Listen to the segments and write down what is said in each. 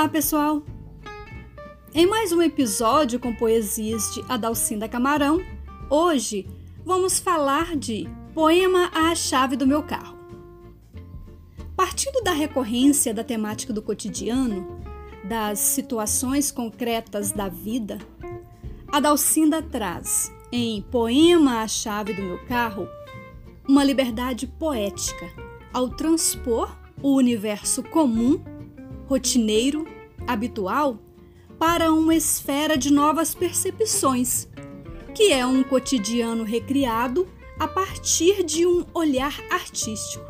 Olá, pessoal! Em mais um episódio com poesias de Adalcinda Camarão, hoje vamos falar de Poema à Chave do Meu Carro. Partindo da recorrência da temática do cotidiano, das situações concretas da vida, Adalcinda traz, em Poema à Chave do Meu Carro, uma liberdade poética ao transpor o universo comum rotineiro, habitual, para uma esfera de novas percepções, que é um cotidiano recriado a partir de um olhar artístico.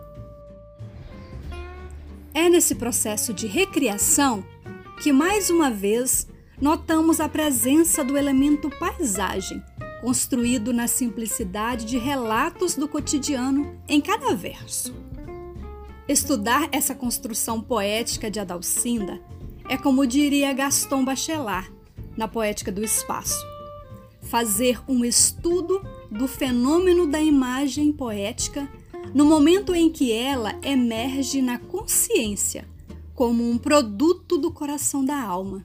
É nesse processo de recriação que, mais uma vez, notamos a presença do elemento paisagem, construído na simplicidade de relatos do cotidiano em cada verso. Estudar essa construção poética de Adalcinda é como diria Gaston Bachelard na Poética do Espaço, fazer um estudo do fenômeno da imagem poética no momento em que ela emerge na consciência como um produto do coração da alma.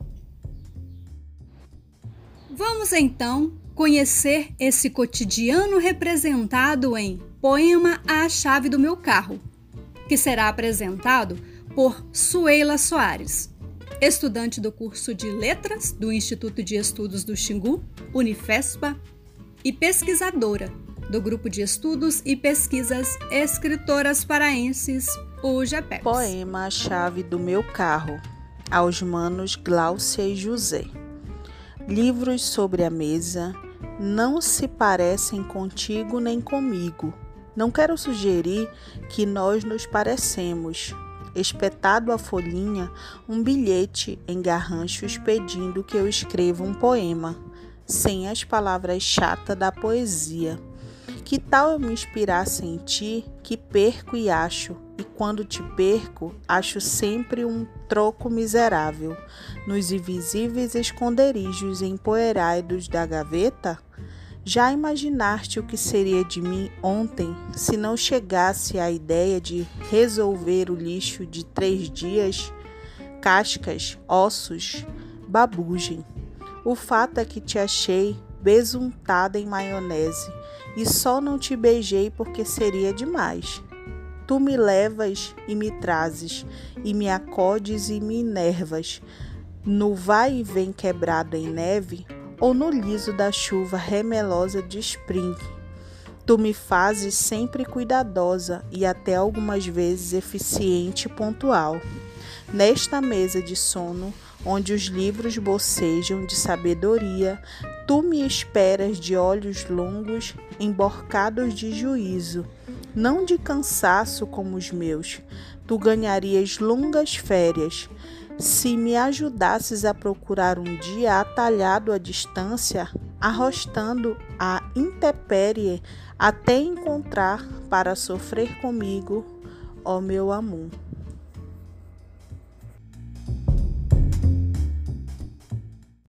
Vamos então conhecer esse cotidiano representado em Poema à Chave do Meu Carro, que será apresentado por Suela Soares, estudante do curso de Letras do Instituto de Estudos do Xingu, Unifespa, e pesquisadora do Grupo de Estudos e Pesquisas Escritoras Paraenses, o GEPEPS. Poema A Chave do Meu Carro, aos manos Gláucia e José. Livros sobre a mesa não se parecem contigo nem comigo não quero sugerir que nós nos parecemos. Espetado a folhinha, um bilhete em garranchos pedindo que eu escreva um poema, sem as palavras chatas da poesia. Que tal eu me inspirasse em ti, que perco e acho, e quando te perco, acho sempre um troco miserável. Nos invisíveis esconderijos empoeirados da gaveta, já imaginaste o que seria de mim ontem se não chegasse a ideia de resolver o lixo de três dias? Cascas, ossos, babugem. O fato é que te achei besuntada em maionese e só não te beijei porque seria demais. Tu me levas e me trazes, e me acodes e me enervas. No vai e vem quebrado em neve, ou no liso da chuva remelosa de spring. Tu me fazes sempre cuidadosa e até algumas vezes eficiente e pontual. Nesta mesa de sono, onde os livros bocejam de sabedoria, tu me esperas de olhos longos, emborcados de juízo, não de cansaço como os meus. Tu ganharias longas férias, se me ajudasses a procurar um dia atalhado à distância, arrostando a intempérie até encontrar para sofrer comigo, ó meu amor.